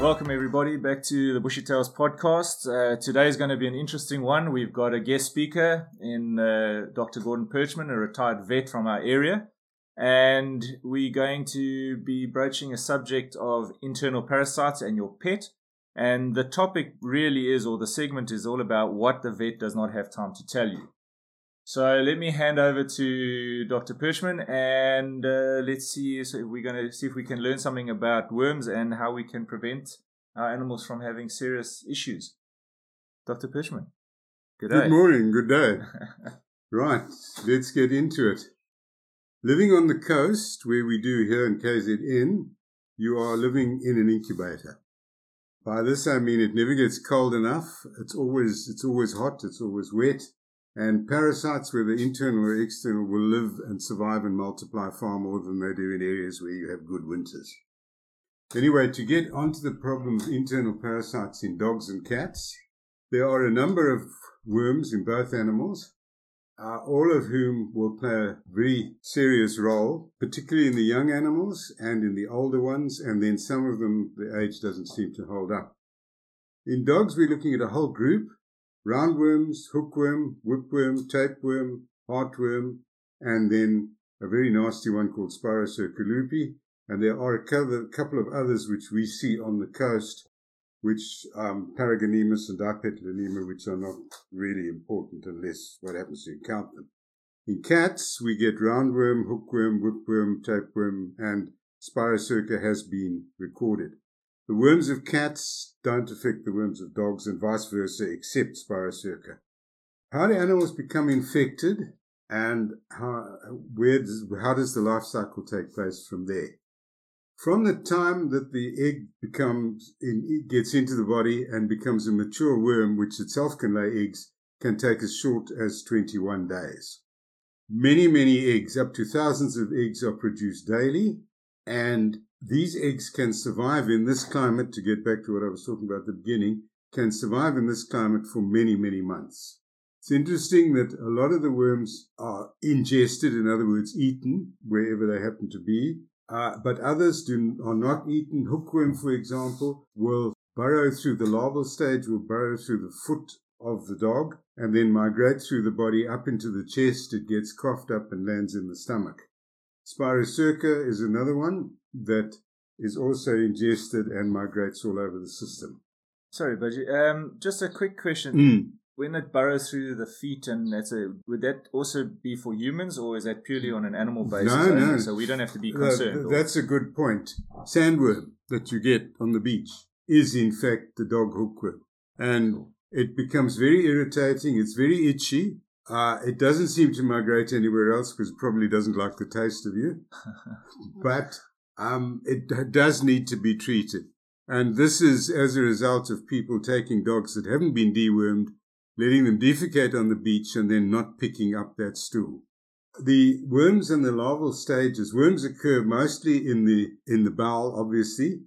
Welcome, everybody, back to the Bushy Tails podcast. Uh, today is going to be an interesting one. We've got a guest speaker in uh, Dr. Gordon Perchman, a retired vet from our area. And we're going to be broaching a subject of internal parasites and your pet. And the topic really is, or the segment is all about what the vet does not have time to tell you. So let me hand over to Dr. Perchman and uh, let's see so we're going to see if we can learn something about worms and how we can prevent our animals from having serious issues. Dr. Perchman. Good, good morning, good day. right, let's get into it. Living on the coast, where we do here in KZN, you are living in an incubator. By this I mean it never gets cold enough. It's always it's always hot. It's always wet. And parasites, whether internal or external, will live and survive and multiply far more than they do in areas where you have good winters. Anyway, to get onto the problem of internal parasites in dogs and cats, there are a number of worms in both animals, uh, all of whom will play a very serious role, particularly in the young animals and in the older ones, and then some of them the age doesn't seem to hold up. In dogs, we're looking at a whole group roundworms, hookworm, whipworm, tapeworm, heartworm, and then a very nasty one called Spirocerca lupi. And there are a couple of others which we see on the coast, which um, Paragonimus and Dipetalonema, which are not really important unless what happens to encounter them. In cats, we get roundworm, hookworm, whipworm, tapeworm, and Spirocerca has been recorded. The worms of cats don't affect the worms of dogs and vice versa, except Spirocerca. How do animals become infected and how, where does, how does the life cycle take place from there? From the time that the egg becomes in, gets into the body and becomes a mature worm, which itself can lay eggs, can take as short as 21 days. Many, many eggs, up to thousands of eggs, are produced daily, and these eggs can survive in this climate, to get back to what I was talking about at the beginning, can survive in this climate for many, many months. It's interesting that a lot of the worms are ingested, in other words, eaten wherever they happen to be, uh, but others do, are not eaten. Hookworm, for example, will burrow through the larval stage, will burrow through the foot of the dog, and then migrate through the body up into the chest. It gets coughed up and lands in the stomach. Spirocerca is another one that is also ingested and migrates all over the system. Sorry, Budgie. Um, just a quick question. Mm. When it burrows through the feet, and that's a, would that also be for humans, or is that purely on an animal basis? No, only? no. So we don't have to be concerned. Uh, that's a good point. Sandworm that you get on the beach is in fact the dog hookworm, and it becomes very irritating. It's very itchy. Uh, it doesn't seem to migrate anywhere else because it probably doesn't like the taste of you. but um, it does need to be treated. And this is as a result of people taking dogs that haven't been dewormed, letting them defecate on the beach, and then not picking up that stool. The worms in the larval stages, worms occur mostly in the in the bowel, obviously,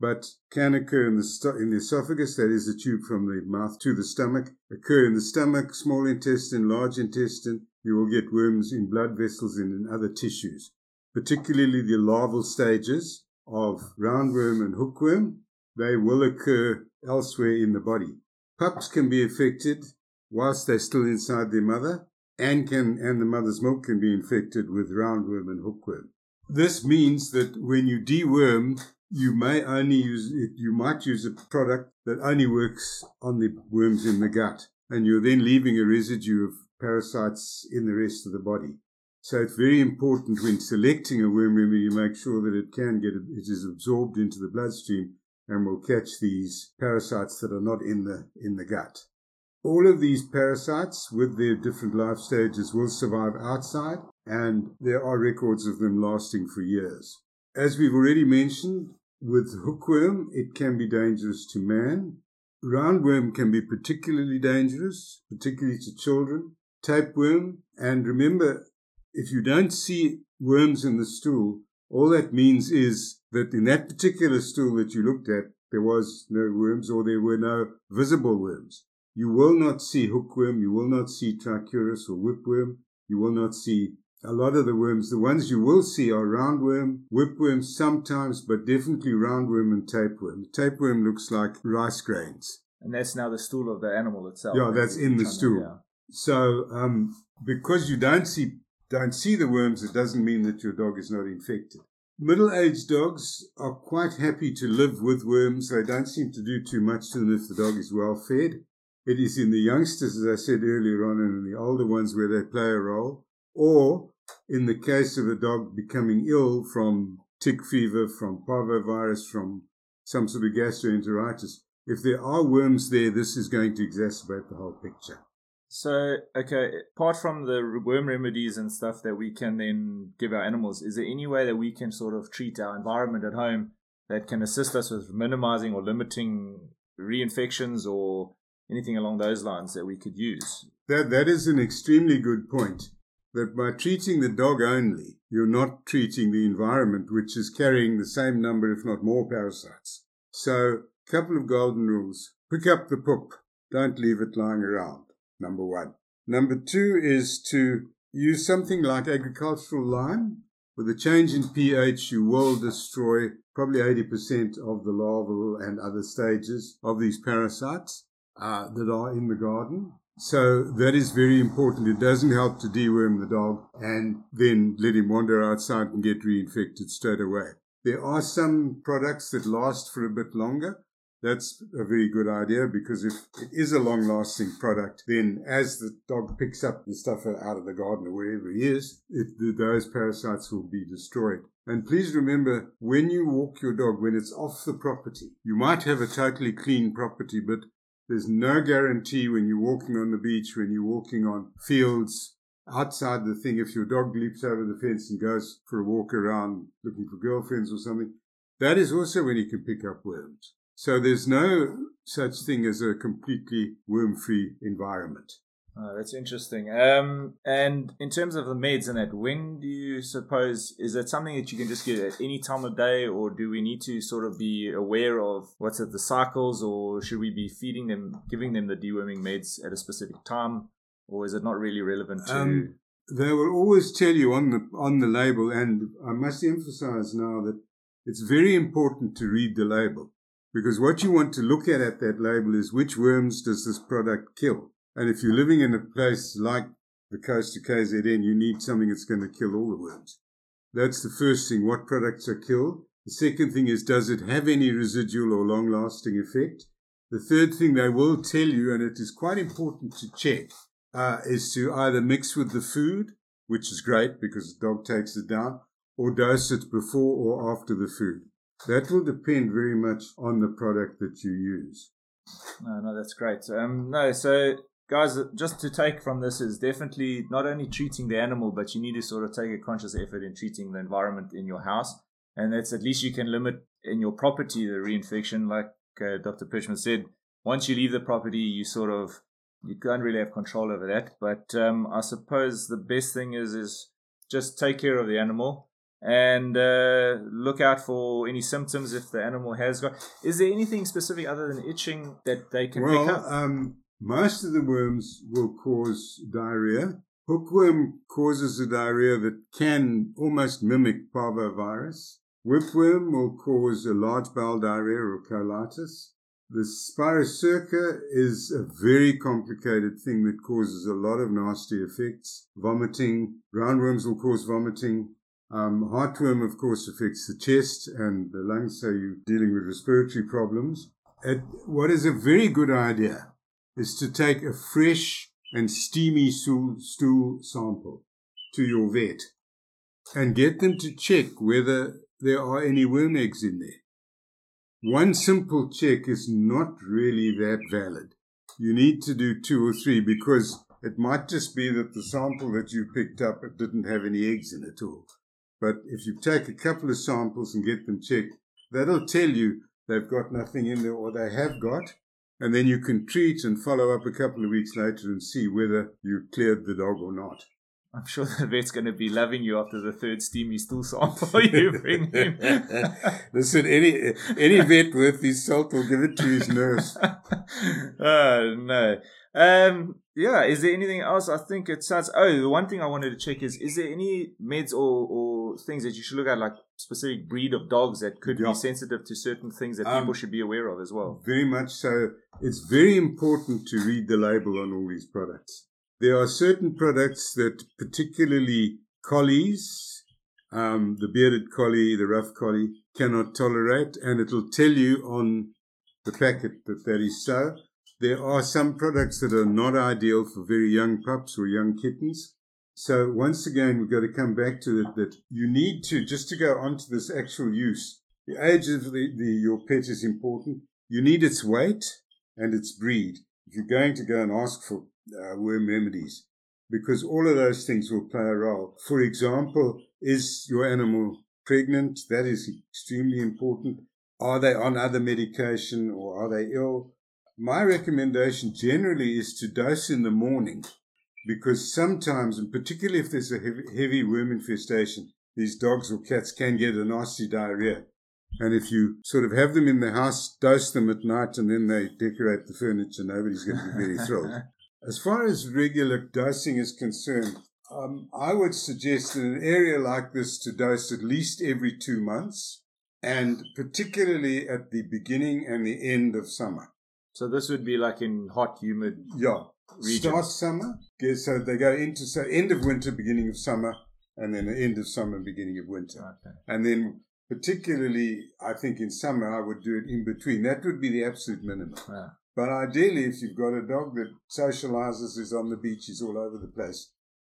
but can occur in the in the esophagus, that is the tube from the mouth to the stomach. Occur in the stomach, small intestine, large intestine. You will get worms in blood vessels and in other tissues particularly the larval stages of roundworm and hookworm, they will occur elsewhere in the body. Pups can be affected whilst they're still inside their mother, and can and the mother's milk can be infected with roundworm and hookworm. This means that when you deworm, you may only use it, you might use a product that only works on the worms in the gut, and you're then leaving a residue of parasites in the rest of the body. So it's very important when selecting a worm remedy, you make sure that it can get, it is absorbed into the bloodstream and will catch these parasites that are not in the, in the gut. All of these parasites with their different life stages will survive outside and there are records of them lasting for years. As we've already mentioned, with hookworm, it can be dangerous to man. Roundworm can be particularly dangerous, particularly to children. Tapeworm, and remember, if you don't see worms in the stool, all that means is that in that particular stool that you looked at, there was no worms or there were no visible worms. You will not see hookworm, you will not see trichuris or whipworm, you will not see a lot of the worms, the ones you will see are roundworm, whipworm sometimes, but definitely roundworm and tapeworm. Tapeworm looks like rice grains. And that's now the stool of the animal itself. Yeah, that's in the stool. Yeah. So um, because you don't see don't see the worms, it doesn't mean that your dog is not infected. Middle-aged dogs are quite happy to live with worms. They don't seem to do too much to them if the dog is well fed. It is in the youngsters, as I said earlier on, and in the older ones where they play a role, or in the case of a dog becoming ill from tick fever, from parvovirus, from some sort of gastroenteritis. If there are worms there, this is going to exacerbate the whole picture. So, okay, apart from the worm remedies and stuff that we can then give our animals, is there any way that we can sort of treat our environment at home that can assist us with minimizing or limiting reinfections or anything along those lines that we could use? That that is an extremely good point. That by treating the dog only, you're not treating the environment, which is carrying the same number, if not more, parasites. So, a couple of golden rules: pick up the poop, don't leave it lying around number one. Number two is to use something like agricultural lime. With a change in pH, you will destroy probably 80% of the larval and other stages of these parasites uh, that are in the garden. So that is very important. It doesn't help to deworm the dog and then let him wander outside and get reinfected straight away. There are some products that last for a bit longer, that's a very good idea because if it is a long lasting product, then as the dog picks up the stuff out of the garden or wherever he is, it, those parasites will be destroyed. And please remember when you walk your dog, when it's off the property, you might have a totally clean property, but there's no guarantee when you're walking on the beach, when you're walking on fields, outside the thing, if your dog leaps over the fence and goes for a walk around looking for girlfriends or something, that is also when you can pick up worms. So there's no such thing as a completely worm-free environment. Oh, that's interesting. Um, and in terms of the meds and that, when do you suppose is that something that you can just get at any time of day, or do we need to sort of be aware of what's at the cycles, or should we be feeding them, giving them the deworming meds at a specific time, or is it not really relevant to? Um, they will always tell you on the on the label, and I must emphasize now that it's very important to read the label because what you want to look at at that label is which worms does this product kill. And if you're living in a place like the coast of KZN, you need something that's going to kill all the worms. That's the first thing. What products are killed? The second thing is, does it have any residual or long lasting effect? The third thing they will tell you, and it is quite important to check, uh, is to either mix with the food, which is great because the dog takes it down, or dose it before or after the food. That will depend very much on the product that you use. No, no, that's great. Um, no, so guys, just to take from this is definitely not only treating the animal, but you need to sort of take a conscious effort in treating the environment in your house, and that's at least you can limit in your property the reinfection. Like uh, Dr. Perchman said, once you leave the property, you sort of you can't really have control over that. But um, I suppose the best thing is is just take care of the animal and uh, look out for any symptoms if the animal has got. Is there anything specific other than itching that they can well, pick up? Um, most of the worms will cause diarrhea. Hookworm causes a diarrhea that can almost mimic parvovirus. Whipworm will cause a large bowel diarrhea or colitis. The spirocerca is a very complicated thing that causes a lot of nasty effects. Vomiting. Roundworms will cause vomiting. Um, heartworm, of course, affects the chest and the lungs, so you're dealing with respiratory problems. It, what is a very good idea is to take a fresh and steamy stool, sample to your vet and get them to check whether there are any worm eggs in there. One simple check is not really that valid. You need to do two or three because it might just be that the sample that you picked up didn't have any eggs in it at all. But if you take a couple of samples and get them checked, that'll tell you they've got nothing in there or they have got. And then you can treat and follow up a couple of weeks later and see whether you cleared the dog or not. I'm sure the vet's going to be loving you after the third steamy stool sample you bring him. Listen, any any vet worth his salt will give it to his nurse. oh, no. Um, yeah. Is there anything else? I think it sounds. Oh, the one thing I wanted to check is: is there any meds or, or things that you should look at, like specific breed of dogs that could Yeah. be sensitive to certain things that Um, people should be aware of as well? Very much so. It's very important to read the label on all these products. There are certain products that, particularly collies, um, the bearded collie, the rough collie, cannot tolerate, and it'll tell you on the packet that that is so. There are some products that are not ideal for very young pups or young kittens. So once again, we've got to come back to it that you need to just to go on to this actual use. The age of the, the your pet is important. You need its weight and its breed if you're going to go and ask for uh, worm remedies, because all of those things will play a role. For example, is your animal pregnant? That is extremely important. Are they on other medication or are they ill? My recommendation generally is to dose in the morning because sometimes, and particularly if there's a heavy, heavy worm infestation, these dogs or cats can get a nasty diarrhea. And if you sort of have them in the house, dose them at night, and then they decorate the furniture, nobody's going to be very thrilled. As far as regular dosing is concerned, um, I would suggest in an area like this to dose at least every two months, and particularly at the beginning and the end of summer. So this would be like in hot, humid Yeah. regions. Start summer, so they go into so end of winter, beginning of summer, and then the end of summer, beginning of winter. Okay. And then, particularly, I think in summer, I would do it in between. That would be the absolute minimum. Yeah. But ideally, if you've got a dog that socializes, is on the beaches all over the place,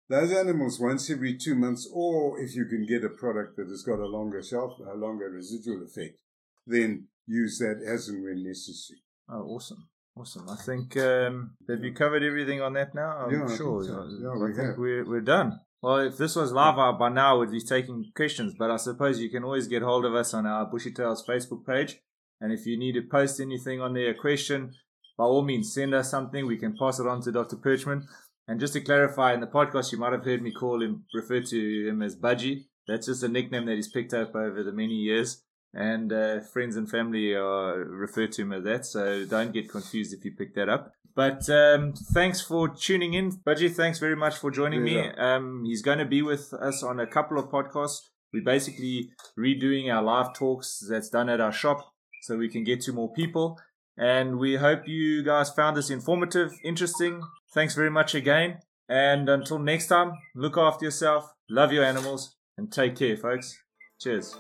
those animals once every two months, or if you can get a product that has got a longer shelf, a longer residual effect, then use that as and when necessary. Oh, awesome. Awesome. I think, um, have you covered everything on that now? I'm Yeah, I think sure. so. Yeah, I we think have. we're, we're done. Well, if this was live out by now, we'd be taking questions, but I suppose you can always get hold of us on our Bushy Tails Facebook page. And if you need to post anything on there, a question, by all means, send us something. We can pass it on to Dr. Perchman. And just to clarify, in the podcast, you might have heard me call him, refer to him as Budgie. That's just a nickname that he's picked up over the many years. And uh, friends and family are refer to him as that. So don't get confused if you pick that up. But um, thanks for tuning in, Budgie. Thanks very much for joining me. Um, he's going to be with us on a couple of podcasts. We're basically redoing our live talks that's done at our shop so we can get to more people. And we hope you guys found this informative, interesting. Thanks very much again. And until next time, look after yourself, love your animals, and take care, folks. Cheers.